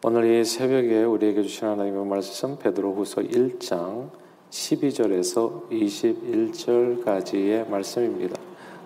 오늘 이 새벽에 우리에게 주신 하나님의 말씀 베드로후서 1장 12절에서 21절까지의 말씀입니다.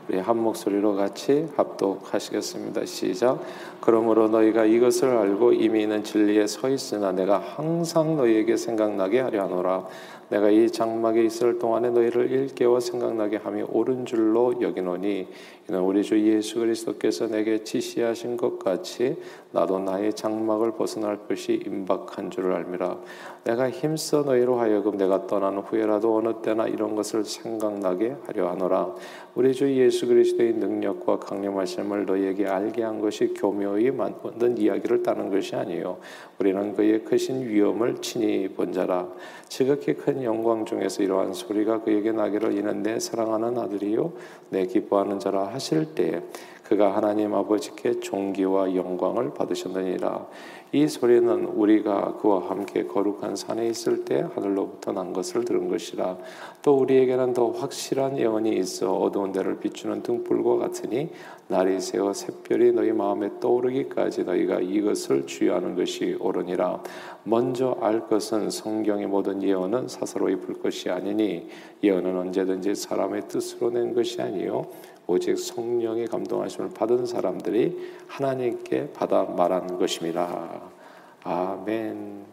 우리 한 목소리로 같이 합독하시겠습니다. 시작. 그러므로 너희가 이것을 알고 이미 있는 진리에 서 있으나 내가 항상 너희에게 생각나게 하려 하노라. 내가 이 장막에 있을 동안에 너희를 일깨워 생각나게 함이 옳은 줄로 여기노니 이는 우리 주 예수 그리스도께서 내게 지시하신 것 같이 나도 나의 장막을 벗어날 것이 임박한 줄을 알미라. 내가 힘써 너희로 하여금 내가 떠난 후에라도 어느 때나 이런 것을 생각나게 하려 하노라. 우리 주 예수 그리스도의 능력과 강림하심을 너희에게 알게 한 것이 교묘히 만든 이야기를 따는 것이 아니요. 우리는 그의 크신 위엄을 친히 본 자라. 지극히 큰 영광 중에서 이러한 소리가 그에게 나기를 이는 내 사랑하는 아들이요 내 기뻐하는 자라 하실 때 그가 하나님 아버지께 존귀와 영광을 받으셨느니라. 이 소리는 우리가 그와 함께 거룩한 산에 있을 때 하늘로부터 난 것을 들은 것이라. 또 우리에게는 더 확실한 예언이 있어 어두운 데를 비추는 등불과 같으니 날이 새어 샛별이 너희 마음에 떠오르기까지 너희가 이것을 주의하는 것이 옳으니라. 먼저 알 것은 성경의 모든 예언은 사사로이 불 것이 아니니 예언은 언제든지 사람의 뜻으로 낸 것이 아니요 오직 성령의 감동하심을 받은 사람들이 하나님께 받아 말한 것입니다. 아멘.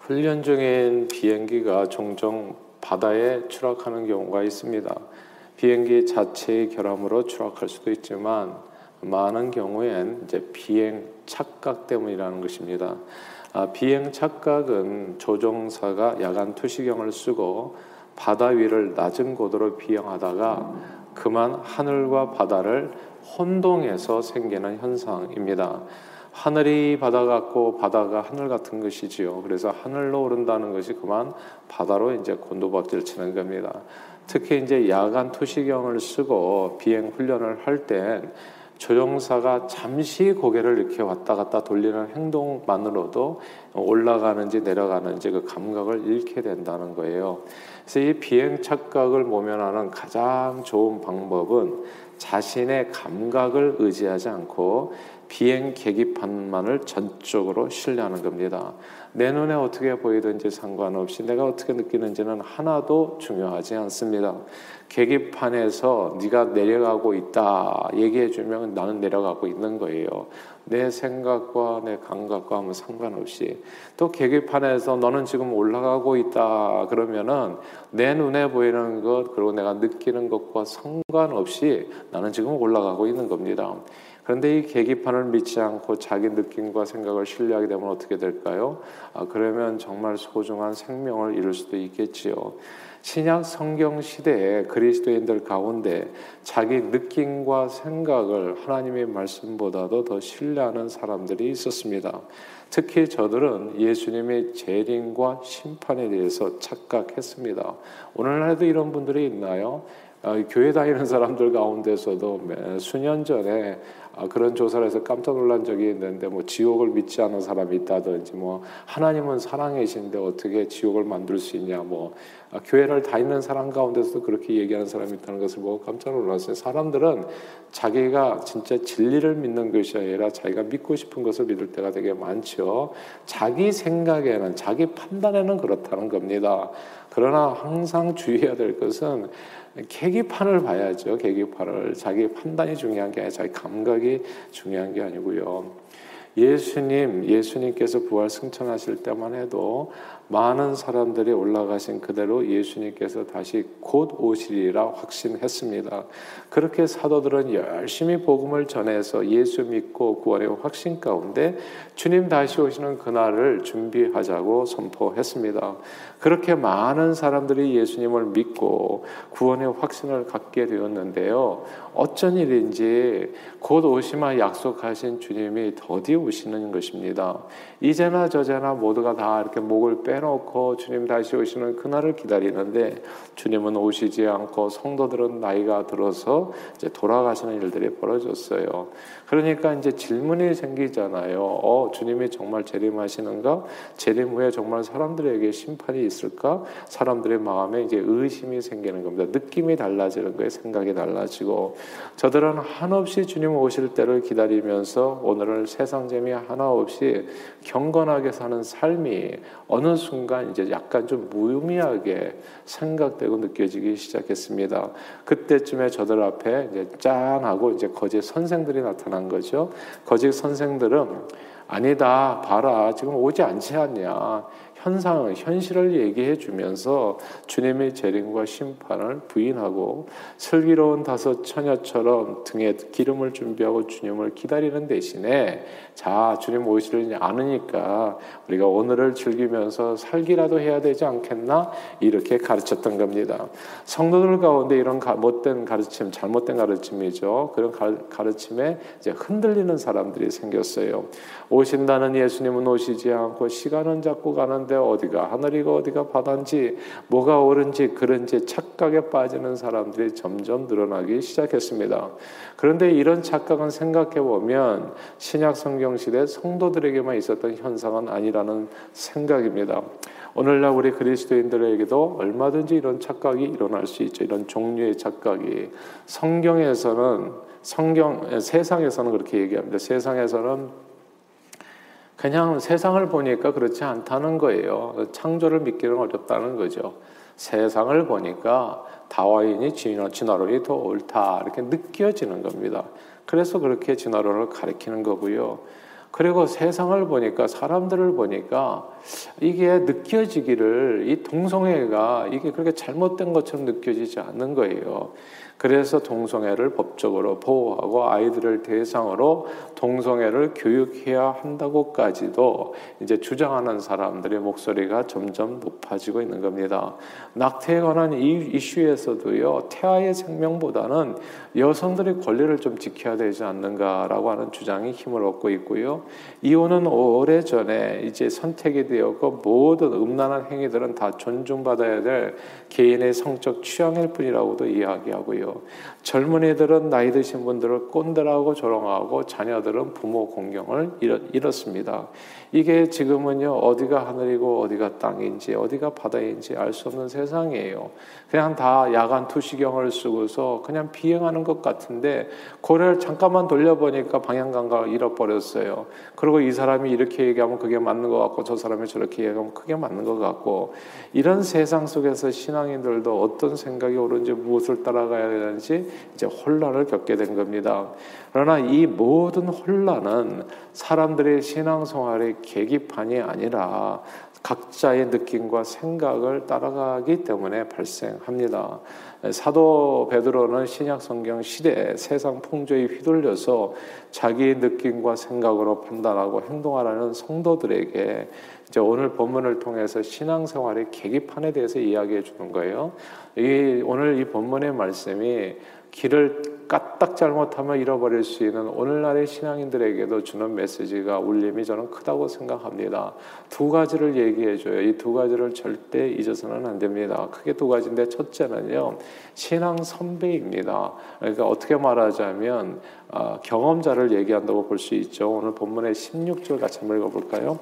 훈련 중인 비행기가 종종 바다에 추락하는 경우가 있습니다. 비행기 자체의 결함으로 추락할 수도 있지만 많은 경우엔 이제 비행 착각 때문이라는 것입니다. 아, 비행 착각은 조종사가 야간 투시경을 쓰고 바다 위를 낮은 고도로 비행하다가 그만 하늘과 바다를 혼동해서 생기는 현상입니다. 하늘이 바다 같고 바다가 하늘 같은 것이지요. 그래서 하늘로 오른다는 것이 그만 바다로 이제 곤도박질 치는 겁니다. 특히 이제 야간 투시경을 쓰고 비행 훈련을 할때 조종사가 잠시 고개를 이렇게 왔다 갔다 돌리는 행동만으로도 올라가는지 내려가는지 그 감각을 잃게 된다는 거예요. 그래서 이 비행 착각을 모면하는 가장 좋은 방법은 자신의 감각을 의지하지 않고 비행 계기판만을 전적으로 신뢰하는 겁니다. 내 눈에 어떻게 보이든지 상관없이 내가 어떻게 느끼는지는 하나도 중요하지 않습니다. 계기판에서 네가 내려가고 있다 얘기해 주면 나는 내려가고 있는 거예요. 내 생각과 내 감각과 아무 상관없이 또 계기판에서 너는 지금 올라가고 있다 그러면은 내 눈에 보이는 것 그리고 내가 느끼는 것과 상관없이 나는 지금 올라가고 있는 겁니다. 그런데 이 계기판을 믿지 않고 자기 느낌과 생각을 신뢰하게 되면 어떻게 될까요? 아, 그러면 정말 소중한 생명을 잃을 수도 있겠지요. 신약 성경 시대에 그리스도인들 가운데 자기 느낌과 생각을 하나님의 말씀보다도 더 신뢰하는 사람들이 있었습니다. 특히 저들은 예수님의 재림과 심판에 대해서 착각했습니다. 오늘날에도 이런 분들이 있나요? 어, 교회 다니는 사람들 가운데서도 수년 전에 아, 그런 조사를 해서 깜짝 놀란 적이 있는데 뭐 지옥을 믿지 않은 사람이 있다든지 뭐 하나님은 사랑이신데 어떻게 지옥을 만들 수 있냐 뭐 아, 교회를 다니는 사람 가운데서도 그렇게 얘기하는 사람이 있다는 것을 보고 깜짝 놀랐어요. 사람들은 자기가 진짜 진리를 믿는 것이 아니라 자기가 믿고 싶은 것을 믿을 때가 되게 많죠. 자기 생각에는 자기 판단에는 그렇다는 겁니다. 그러나 항상 주의해야 될 것은 계기판을 봐야죠. 계기판을 자기 판단이 중요한 게 아니라 자기 감각이 중요한 게 아니고요. 예수님, 예수님께서 부활 승천하실 때만 해도 많은 사람들이 올라가신 그대로 예수님께서 다시 곧 오시리라 확신했습니다. 그렇게 사도들은 열심히 복음을 전해서 예수 믿고 구원의 확신 가운데 주님 다시 오시는 그날을 준비하자고 선포했습니다. 그렇게 많은 사람들이 예수님을 믿고 구원의 확신을 갖게 되었는데요. 어쩐 일인지 곧 오시마 약속하신 주님이 더디 오시는 것입니다. 이제나 저제나 모두가 다 이렇게 목을 빼 해놓고 주님 다시 오시는 그날을 기다리는데 주님은 오시지 않고 성도들은 나이가 들어서 이제 돌아가시는 일들이 벌어졌어요. 그러니까 이제 질문이 생기잖아요. 어, 주님이 정말 재림하시는가? 재림 후에 정말 사람들에게 심판이 있을까? 사람들의 마음에 이제 의심이 생기는 겁니다. 느낌이 달라지는 거예요. 생각이 달라지고 저들은 한없이 주님 오실 때를 기다리면서 오늘을 세상 재미 하나 없이 경건하게 사는 삶이 어느 순간 이제 약간 좀 무의미하게 생각되고 느껴지기 시작했습니다. 그때쯤에 저들 앞에 이제 짠 하고 이제 거짓 선생들이 나타난 거죠. 거짓 선생들은 아니다, 봐라, 지금 오지 않지 않냐. 현상을 현실을 얘기해 주면서 주님의 재림과 심판을 부인하고 슬기로운 다섯 처녀처럼 등에 기름을 준비하고 주님을 기다리는 대신에 자 주님 오시지 않으니까 우리가 오늘을 즐기면서 살기라도 해야 되지 않겠나 이렇게 가르쳤던 겁니다. 성도들 가운데 이런 못된 가르침, 잘못된 가르침이죠. 그런 가 르침에 이제 흔들리는 사람들이 생겼어요. 오신다는 예수님은 오시지 않고 시간은 자꾸 가는 데 어디가 하늘이고 어디가 바다인지 뭐가 옳은지 그런지 착각에 빠지는 사람들이 점점 늘어나기 시작했습니다. 그런데 이런 착각은 생각해 보면 신약 성경 시대 성도들에게만 있었던 현상은 아니라는 생각입니다. 오늘날 우리 그리스도인들에게도 얼마든지 이런 착각이 일어날 수 있죠. 이런 종류의 착각이 성경에서는 성경 세상에서는 그렇게 얘기합니다. 세상에서는 그냥 세상을 보니까 그렇지 않다는 거예요. 창조를 믿기는 어렵다는 거죠. 세상을 보니까 다와인이 진화론이 더 옳다 이렇게 느껴지는 겁니다. 그래서 그렇게 진화론을 가리키는 거고요. 그리고 세상을 보니까 사람들을 보니까 이게 느껴지기를 이 동성애가 이게 그렇게 잘못된 것처럼 느껴지지 않는 거예요. 그래서 동성애를 법적으로 보호하고 아이들을 대상으로 동성애를 교육해야 한다고까지도 이제 주장하는 사람들의 목소리가 점점 높아지고 있는 겁니다. 낙태에 관한 이 이슈에서도요, 태아의 생명보다는 여성들의 권리를 좀 지켜야 되지 않는가라고 하는 주장이 힘을 얻고 있고요. 이혼은 오래전에 이제 선택이 되었고 모든 음란한 행위들은 다 존중받아야 될 개인의 성적 취향일 뿐이라고도 이야기하고요. 젊은이들은 나이 드신 분들을 꼰대라고 조롱하고 자녀들은 부모 공경을 잃었 습니다. 이게 지금은요 어디가 하늘이고 어디가 땅인지 어디가 바다인지 알 수 없는 세상이에요. 그냥 다 야간 투시경을 쓰고서 그냥 비행하는 것 같은데 고래를 잠깐만 돌려보니까 방향 감각을 잃어버렸어요. 그리고 이 사람이 이렇게 얘기하면 그게 맞는 것 같고 저 사람이 저렇게 얘기하면 그게 맞는 것 같고 이런 세상 속에서 신앙인들도 어떤 생각이 옳은지 무엇을 따라가야 되는지 이제 혼란을 겪게 된 겁니다. 그러나 이 모든 혼란은 사람들의 신앙생활의 계기판이 아니라 각자의 느낌과 생각을 따라가기 때문에 발생합니다. 사도 베드로는 신약 성경 시대 세상 풍조에 휘둘려서 자기의 느낌과 생각으로 판단하고 행동하라는 성도들에게 이제 오늘 본문을 통해서 신앙생활의 계기판에 대해서 이야기해 주는 거예요. 이 오늘 이 본문의 말씀이 길을 까딱 잘못하면 잃어버릴 수 있는 오늘날의 신앙인들에게도 주는 메시지가 울림이 저는 크다고 생각합니다. 두 가지를 얘기해 줘요. 이 두 가지를 절대 잊어서는 안 됩니다. 크게 두 가지인데 첫째는요. 신앙 선배입니다. 그러니까 어떻게 말하자면 어, 경험자를 얘기한다고 볼 수 있죠. 오늘 본문의 16절 같이 한번 읽어볼까요?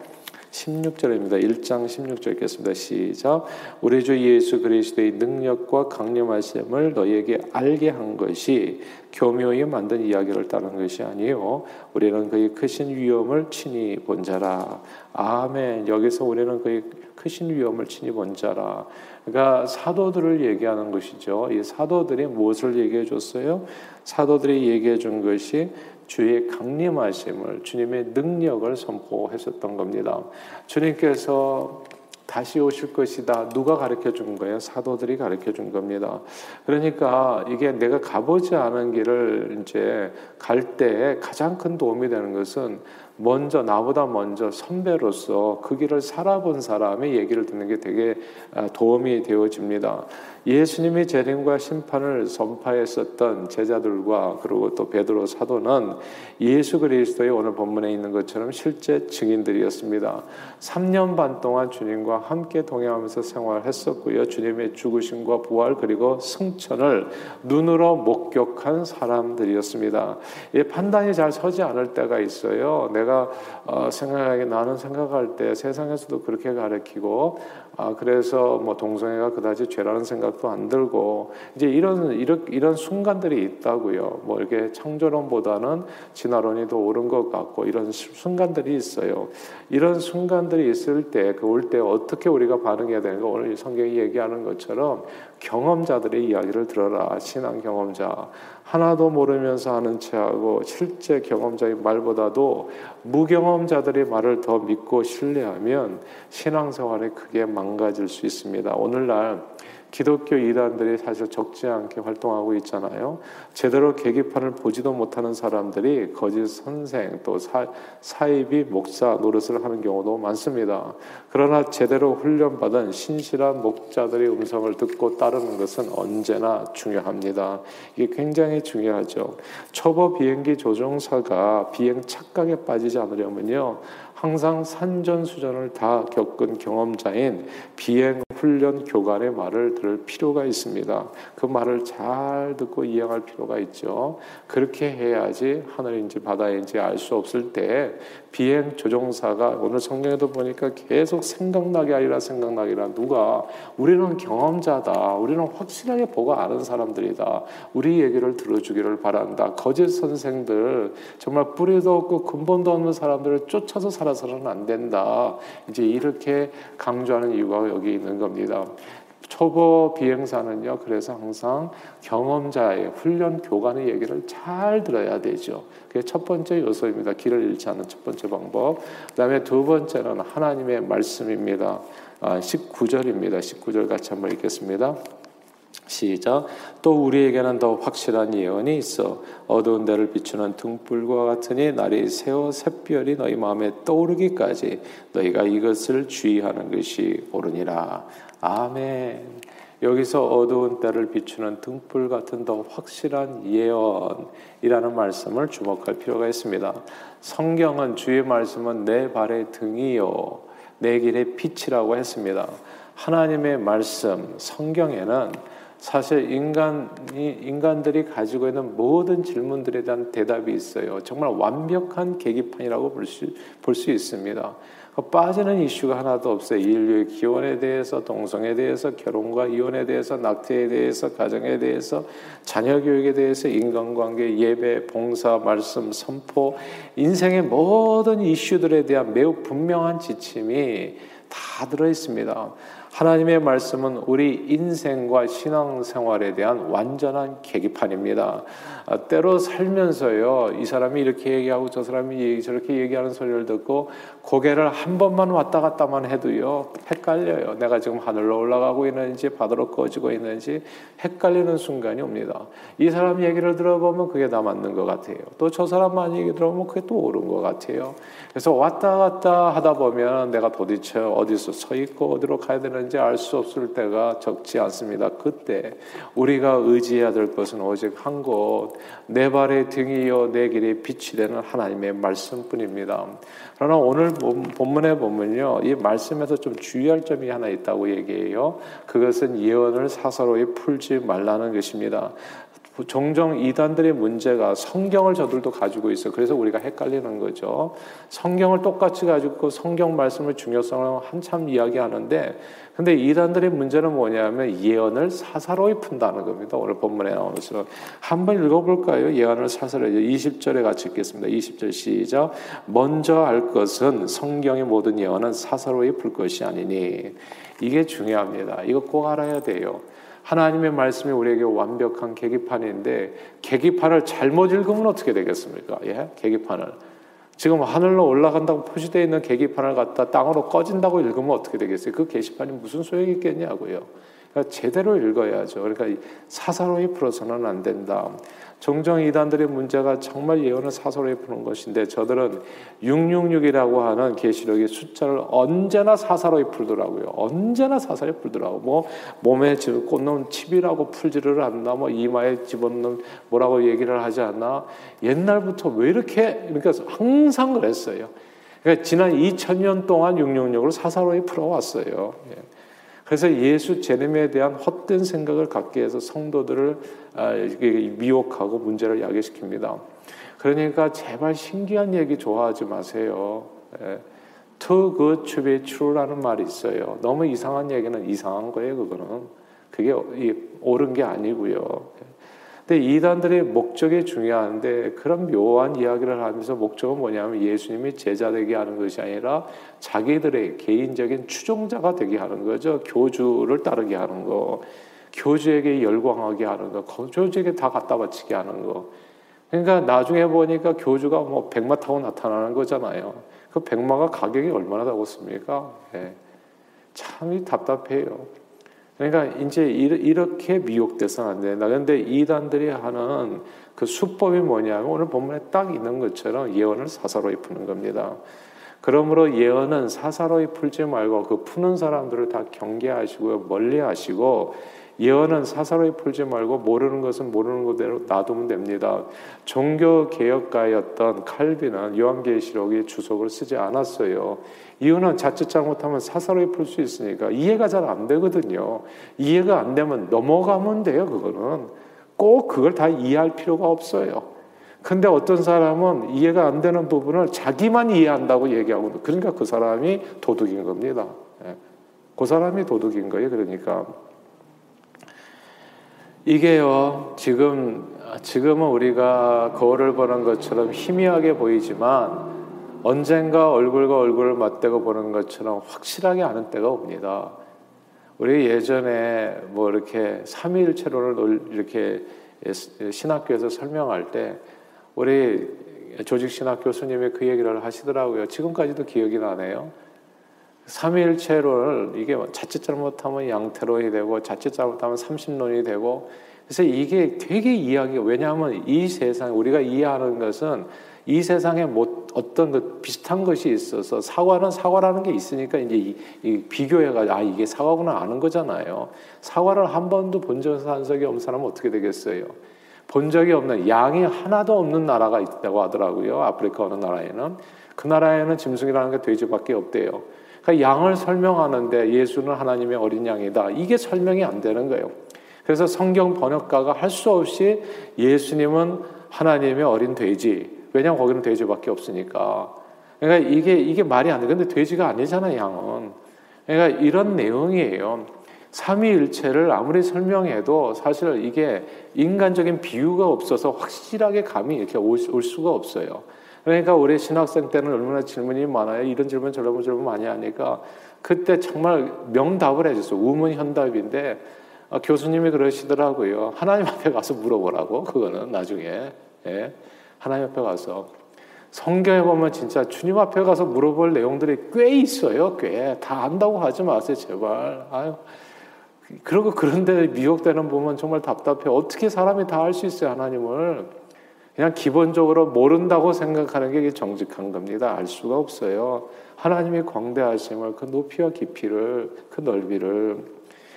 16절입니다. 1장 16절 읽겠습니다. 시작. 우리 주 예수 그리스도의 능력과 강림하심을 너희에게 알게 한 것이 교묘히 만든 이야기를 따른 것이 아니요 우리는 그의 크신 위엄을 친히 본 자라. 아멘. 여기서 우리는 그의 크신 위엄을 친히 본 자라. 그러니까 사도들을 얘기하는 것이죠. 이 사도들이 무엇을 얘기해 줬어요? 사도들이 얘기해 준 것이 주의 강림하심을 주님의 능력을 선포했었던 겁니다. 주님께서 다시 오실 것이다. 누가 가르쳐 준 거예요? 사도들이 가르쳐 준 겁니다. 그러니까 이게 내가 가보지 않은 길을 이제 갈 때 가장 큰 도움이 되는 것은 먼저 나보다 먼저 선배로서 그 길을 살아본 사람의 얘기를 듣는 게 되게 아, 도움이 되어집니다. 예수님이 재림과 심판을 선파했었던 제자들과 그리고 또 베드로 사도는 예수 그리스도의 오늘 본문에 있는 것처럼 실제 증인들이었습니다. 3년 반 동안 주님과 함께 동행하면서 생활했었고요. 주님의 죽으심과 부활 그리고 승천을 눈으로 목격한 사람들이었습니다. 판단이 잘 서지 않을 때가 있어요. 내가 어, 생각하게 나는 생각할 때 세상에서도 그렇게 가르치고 아 그래서 뭐 동성애가 그다지 죄라는 생각도 안 들고 이제 이런 이런 이런 순간들이 있다고요. 뭐 이렇게 창조론보다는 진화론이 더 옳은 것 같고 이런 순간들이 있어요. 이런 순간들이 있을 때 그 올 때 어떻게 우리가 반응해야 되는가 오늘 성경이 얘기하는 것처럼 경험자들의 이야기를 들어라 신앙 경험자 하나도 모르면서 하는 체하고 실제 경험자의 말보다도 무경험자들의 말을 더 믿고 신뢰하면 신앙생활에 크게 망 가질 수 있습니다. 오늘날 기독교 이단들이 사실 적지 않게 활동하고 있잖아요. 제대로 계기판을 보지도 못하는 사람들이 거짓 선생 또 사, 사입이 목사 노릇을 하는 경우도 많습니다. 그러나 제대로 훈련받은 신실한 목자들의 음성을 듣고 따르는 것은 언제나 중요합니다. 이게 굉장히 중요하죠. 초보 비행기 조종사가 비행 착각에 빠지지 않으려면요. 항상 산전수전을 다 겪은 경험자인 비행 훈련 교관의 말을 들을 필요가 있습니다. 그 말을 잘 듣고 이해할 필요가 있죠. 그렇게 해야지 하늘인지 바다인지 알 수 없을 때 비행 조종사가 오늘 성경에도 보니까 계속 생각나게 아니라 생각나기라 누가 우리는 경험자다. 우리는 확실하게 보고 아는 사람들이다. 우리 얘기를 들어주기를 바란다. 거짓 선생들 정말 뿌리도 없고 근본도 없는 사람들을 쫓아서 살아서는 안 된다. 이제 이렇게 강조하는 이유가 여기 있는 겁니다. 초보 비행사는요, 그래서 항상 경험자의 훈련 교관의 얘기를 잘 들어야 되죠. 그게 첫 번째 요소입니다. 길을 잃지 않는 첫 번째 방법. 그 다음에 두 번째는 하나님의 말씀입니다. 아, 19절입니다. 19절 같이 한번 읽겠습니다. 시작. 또 우리에게는 더 확실한 예언이 있어 어두운 데를 비추는 등불과 같으니 날이 새어 샛별이 너희 마음에 떠오르기까지 너희가 이것을 주의하는 것이 옳으니라. 아멘. 여기서 어두운 때를 비추는 등불 같은 더 확실한 예언이라는 말씀을 주목할 필요가 있습니다. 성경은 주의 말씀은 내 발의 등이요 내 길의 빛이라고 했습니다. 하나님의 말씀 성경에는 사실 인간이 인간들이 가지고 있는 모든 질문들에 대한 대답이 있어요. 정말 완벽한 계기판이라고 볼수 볼 수 있습니다. 그 빠지는 이슈가 하나도 없어요. 인류의 기원에 대해서, 동성에 대해서, 결혼과 이혼에 대해서, 낙태에 대해서, 가정에 대해서, 자녀 교육에 대해서, 인간관계, 예배, 봉사, 말씀, 선포, 인생의 모든 이슈들에 대한 매우 분명한 지침이 다 들어 있습니다. 하나님의 말씀은 우리 인생과 신앙생활에 대한 완전한 계기판입니다. 아, 때로 살면서요, 이 사람이 이렇게 얘기하고 저 사람이 저렇게 얘기하는 소리를 듣고 고개를 한 번만 왔다 갔다만 해도요, 헷갈려요. 내가 지금 하늘로 올라가고 있는지 바다로 꺼지고 있는지 헷갈리는 순간이 옵니다. 이 사람 얘기를 들어보면 그게 다 맞는 것 같아요. 또 저 사람 얘기 들어보면 그게 또 옳은 것 같아요. 그래서 왔다 갔다 하다 보면 내가 도대체 어디서 서 있고 어디로 가야 되는지 알 수 없을 때가 적지 않습니다. 그때 우리가 의지해야 될 것은 오직 한 곳, 내 발의 등이요 내 길의 빛이 되는 하나님의 말씀뿐입니다. 그러나 오늘 본문에 보면요, 이 말씀에서 좀 주의할 점이 하나 있다고 얘기해요. 그것은 예언을 사사로이 풀지 말라는 것입니다. 종종 이단들의 문제가 성경을 저들도 가지고 있어. 그래서 우리가 헷갈리는 거죠. 성경을 똑같이 가지고 성경 말씀의 중요성을 한참 이야기하는데, 근데 이단들의 문제는 뭐냐면 예언을 사사로이 푼다는 겁니다. 오늘 본문에 나오는 것처럼. 한번 읽어볼까요? 예언을 사사로이. 20절에 같이 읽겠습니다. 20절 시작. 먼저 알 것은 성경의 모든 예언은 사사로이 풀 것이 아니니. 이게 중요합니다. 이거 꼭 알아야 돼요. 하나님의 말씀이 우리에게 완벽한 계기판인데 계기판을 잘못 읽으면 어떻게 되겠습니까? 예? 계기판을 지금 하늘로 올라간다고 표시되어 있는 계기판을 갖다 땅으로 꺼진다고 읽으면 어떻게 되겠어요? 그 게시판이 무슨 소용이 있겠냐고요. 그러니까 제대로 읽어야죠. 그러니까 사사로이 풀어서는 안 된다. 종종 이단들의 문제가 정말 예언을 사설에 푸는 것인데 저들은 666이라고 하는 계시록의 숫자를 언제나 사사로이 풀더라고요. 언제나 사사로이 풀더라고. 뭐 몸에 꽂는 칩이라고 풀지를 않나, 뭐 이마에 집어넣는 뭐라고 얘기를 하지 않나. 옛날부터 왜 이렇게 그러니까 항상 그랬어요. 그러니까 지난 2000년 동안 666을 사사로이 풀어왔어요. 예. 그래서 예수 재림에 대한 헛된 생각을 갖게 해서 성도들을 아, 미혹하고 문제를 야기시킵니다. 그러니까 제발 신기한 얘기 좋아하지 마세요. 예. Too good to be true라는 말이 있어요. 너무 이상한 얘기는 이상한 거예요. 그거는 그게 옳은 게 아니고요. 근데 이단들의 목적이 중요한데 그런 묘한 이야기를 하면서 목적은 뭐냐면 예수님이 제자 되게 하는 것이 아니라 자기들의 개인적인 추종자가 되게 하는 거죠. 교주를 따르게 하는 거. 교주에게 열광하게 하는 거. 교주에게 다 갖다 바치게 하는 거. 그러니까 나중에 보니까 교주가 뭐 백마 타고 나타나는 거잖아요. 그 백마가 가격이 얼마나 나겠습니까? 예. 참이 답답해요. 그러니까 이제 이렇게 미혹돼서는 안 된다. 그런데 이단들이 하는 그 수법이 뭐냐면 오늘 본문에 딱 있는 것처럼 예언을 사사로이 푸는 겁니다. 그러므로 예언은 사사로이 풀지 말고 그 푸는 사람들을 다 경계하시고 멀리 하시고 예언은 사사로이 풀지 말고 모르는 것은 모르는 것대로 놔두면 됩니다. 종교 개혁가였던 칼빈은 요한계시록의 주석을 쓰지 않았어요. 이유는 자칫 잘못하면 사사로이 풀 수 있으니까 이해가 잘 안 되거든요. 이해가 안 되면 넘어가면 돼요. 그거는 꼭 그걸 다 이해할 필요가 없어요. 근데 어떤 사람은 이해가 안 되는 부분을 자기만 이해한다고 얘기하고 그러니까 그 사람이 도둑인 겁니다. 예. 그 사람이 도둑인 거예요. 그러니까 이게요, 지금, 지금은 우리가 거울을 보는 것처럼 희미하게 보이지만 언젠가 얼굴과 얼굴을 맞대고 보는 것처럼 확실하게 아는 때가 옵니다. 우리 예전에 뭐 이렇게 삼위일체론을 이렇게 신학교에서 설명할 때 우리 조직 신학 교수님이 그 얘기를 하시더라고요. 지금까지도 기억이 나네요. 삼위일체론을 이게 자칫 잘못하면 양태론이 되고 자칫 잘못하면 삼신론이 되고 그래서 이게 되게 이야기가 왜냐하면 이 세상 우리가 이해하는 것은 이 세상에 뭐 어떤 그 비슷한 것이 있어서 사과는 사과라는 게 있으니까 이제 이, 이 비교해가지고 아 이게 사과구나 아는 거잖아요. 사과를 한 번도 본 적이 없는 사람은 어떻게 되겠어요? 본 적이 없는 양이 하나도 없는 나라가 있다고 하더라고요. 아프리카 어느 나라에는 그 나라에는 짐승이라는 게 돼지밖에 없대요. 그러니까 양을 설명하는데 예수는 하나님의 어린 양이다. 이게 설명이 안 되는 거예요. 그래서 성경 번역가가 할 수 없이 예수님은 하나님의 어린 돼지. 왜냐하면 거기는 돼지밖에 없으니까. 그러니까 이게 이게 말이 안 돼. 근데 돼지가 아니잖아 양은. 그러니까 이런 내용이에요. 삼위일체를 아무리 설명해도 사실 이게 인간적인 비유가 없어서 확실하게 감이 이렇게 올, 올 수가 없어요. 그러니까 우리 신학생 때는 얼마나 질문이 많아요. 이런 질문 저런 질문 많이 하니까 그때 정말 명답을 해줬어. 우문현답인데 아, 교수님이 그러시더라고요. 하나님 앞에 가서 물어보라고 그거는 나중에 예. 하나님 앞에 가서 성경에 보면 진짜 주님 앞에 가서 물어볼 내용들이 꽤 있어요. 꽤 다 안다고 하지 마세요, 제발. 아유. 그리고 그런데 미혹되는 보면 정말 답답해. 어떻게 사람이 다 알 수 있어요, 하나님을? 그냥 기본적으로 모른다고 생각하는 게 정직한 겁니다. 알 수가 없어요. 하나님의 광대하심을 그 높이와 깊이를 그 넓이를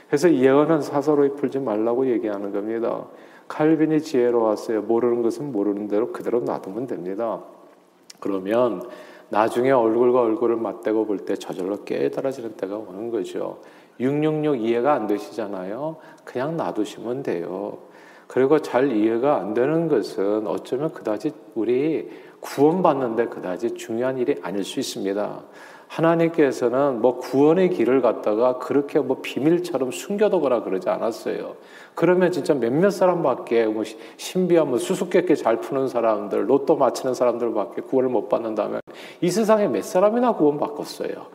그래서 예언은 사서로이 풀지 말라고 얘기하는 겁니다. 칼빈이 지혜로 왔어요. 모르는 것은 모르는 대로 그대로 놔두면 됩니다. 그러면 나중에 얼굴과 얼굴을 맞대고 볼 때 저절로 깨달아지는 때가 오는 거죠. 666 이해가 안 되시잖아요. 그냥 놔두시면 돼요. 그리고 잘 이해가 안 되는 것은 어쩌면 그다지 우리 구원받는데 그다지 중요한 일이 아닐 수 있습니다. 하나님께서는 뭐 구원의 길을 갖다가 그렇게 뭐 비밀처럼 숨겨두거나 그러지 않았어요. 그러면 진짜 몇몇 사람밖에 뭐 신비한 뭐 수수께끼 잘 푸는 사람들, 로또 맞히는 사람들밖에 구원을 못 받는다면 이 세상에 몇 사람이나 구원 받겠어요.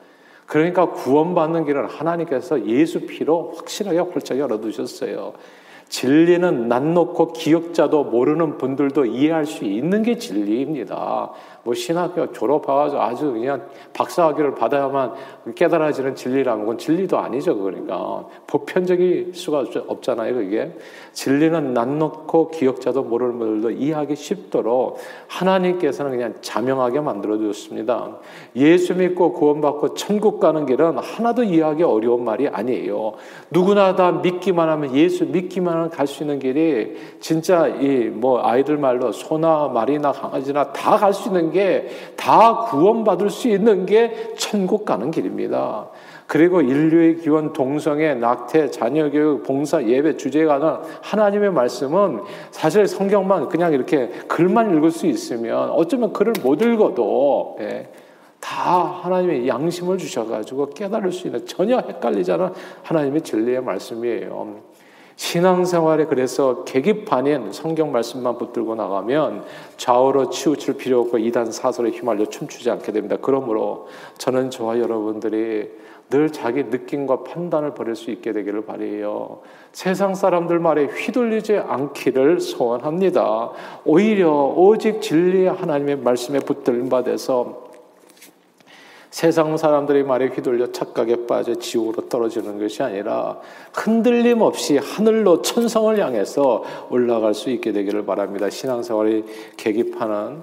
그러니까 구원받는 길은 하나님께서 예수 피로 확실하게 활짝 열어두셨어요. 진리는 난 놓고 기억자도 모르는 분들도 이해할 수 있는 게 진리입니다. 뭐 신학교 졸업하가지고 아주 그냥 박사학위를 받아야만 깨달아지는 진리라는 건 진리도 아니죠. 그러니까 보편적일 수가 없잖아요. 그게 진리는 난 놓고 기억자도 모르는 분들도 이해하기 쉽도록 하나님께서는 그냥 자명하게 만들어 주셨습니다. 예수 믿고 구원받고 천국 가는 길은 하나도 이해하기 어려운 말이 아니에요. 누구나 다 믿기만 하면 예수 믿기만 하면 갈수 있는 길이 진짜 이 뭐 아이들 말로 소나 말이나 강아지나 다 갈 수 있는 게 다 구원받을 수 있는 게 천국 가는 길입니다. 그리고 인류의 기원, 동성애, 낙태, 자녀교육, 봉사, 예배 주제가 는 하나님의 말씀은 사실 성경만 그냥 이렇게 글만 읽을 수 있으면 어쩌면 글을 못 읽어도 예, 다 하나님의 양심을 주셔가지고 깨달을 수 있는 전혀 헷갈리지 않은 하나님의 진리의 말씀이에요. 신앙생활에 그래서 계기판인 성경 말씀만 붙들고 나가면 좌우로 치우칠 필요 없고 이단 사설에 휘말려 춤추지 않게 됩니다. 그러므로 저는 저와 여러분들이 늘 자기 느낌과 판단을 버릴 수 있게 되기를 바래요. 세상 사람들 말에 휘둘리지 않기를 소원합니다. 오히려 오직 진리의 하나님의 말씀에 붙들림 받아서 세상 사람들의 말에 휘둘려 착각에 빠져 지옥으로 떨어지는 것이 아니라 흔들림 없이 하늘로 천성을 향해서 올라갈 수 있게 되기를 바랍니다. 신앙생활의 계기판은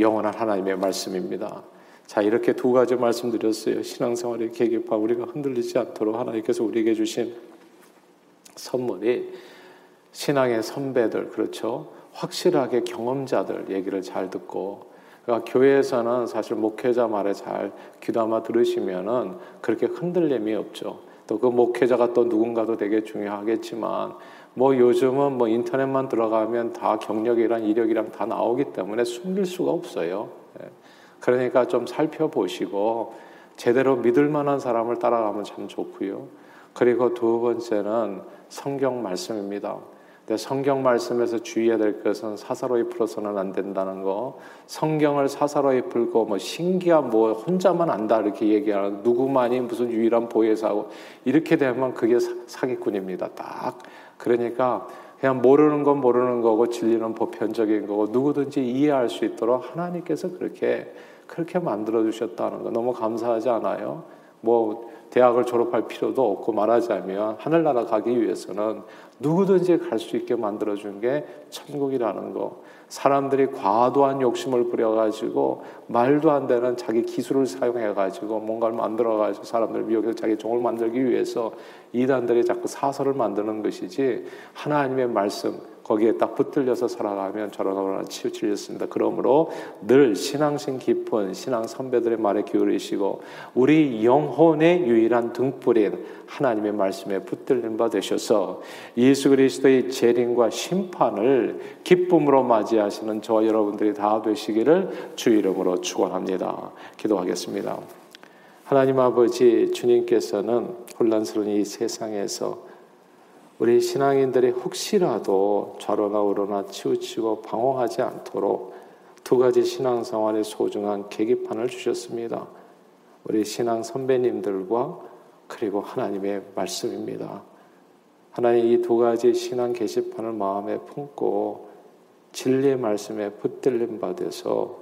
영원한 하나님의 말씀입니다. 자, 이렇게 두 가지 말씀드렸어요. 신앙생활의 계기판 우리가 흔들리지 않도록 하나님께서 우리에게 주신 선물이 신앙의 선배들 그렇죠. 확실하게 경험자들 얘기를 잘 듣고 그러니까 교회에서는 사실 목회자 말에 잘 귀담아 들으시면은 그렇게 흔들림이 없죠. 또 그 목회자가 또 누군가도 되게 중요하겠지만 뭐 요즘은 뭐 인터넷만 들어가면 다 경력이랑 이력이랑 다 나오기 때문에 숨길 수가 없어요. 예. 그러니까 좀 살펴보시고 제대로 믿을 만한 사람을 따라가면 참 좋고요. 그리고 두 번째는 성경 말씀입니다. 성경 말씀에서 주의해야 될 것은 사사로이 풀어서는 안 된다는 거. 성경을 사사로이 풀고 뭐 신기한 뭐 혼자만 안다 이렇게 얘기하는 누구만이 무슨 유일한 보혜사고 이렇게 되면 그게 사 기꾼입니다. 딱 그러니까 그냥 모르는 건 모르는 거고 진리는 보편적인 거고 누구든지 이해할 수 있도록 하나님께서 그렇게 그렇게 만들어 주셨다는 거 너무 감사하지 않아요? 뭐 대학을 졸업할 필요도 없고 말하자면 하늘나라 가기 위해서는 누구든지 갈 수 있게 만들어 준 게 천국이라는 거. 사람들이 과도한 욕심을 부려 가지고 말도 안 되는 자기 기술을 사용해 가지고 뭔가를 만들어 가지고 사람들 미혹해서 자기 종을 만들기 위해서 이단들이 자꾸 사설을 만드는 것이지 하나님의 말씀 거기에 딱 붙들려서 살아가면 저러나 치우치렸습니다. 그러므로 늘 신앙심 깊은 신앙 선배들의 말에 기울이시고 우리 영혼의 유일한 등불인 하나님의 말씀에 붙들린 바 되셔서 예수 그리스도의 재림과 심판을 기쁨으로 맞이하시는 저와 여러분들이 다 되시기를 주 이름으로 축원합니다. 기도하겠습니다. 하나님 아버지 주님께서는 혼란스러운 이 세상에서 우리 신앙인들이 혹시라도 좌로나 우로나 치우치고 방황하지 않도록 두 가지 신앙생활의 소중한 계기판을 주셨습니다. 우리 신앙 선배님들과 그리고 하나님의 말씀입니다. 하나님 이 두 가지 신앙 게시판을 마음에 품고 진리의 말씀에 붙들림 받아서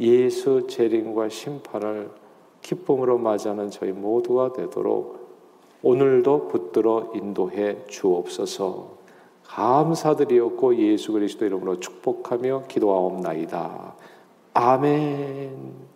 예수 재림과 심판을 기쁨으로 맞이하는 저희 모두가 되도록 오늘도 붙들어 인도해 주옵소서. 감사드리었고 예수 그리스도 이름으로 축복하며 기도하옵나이다. 아멘.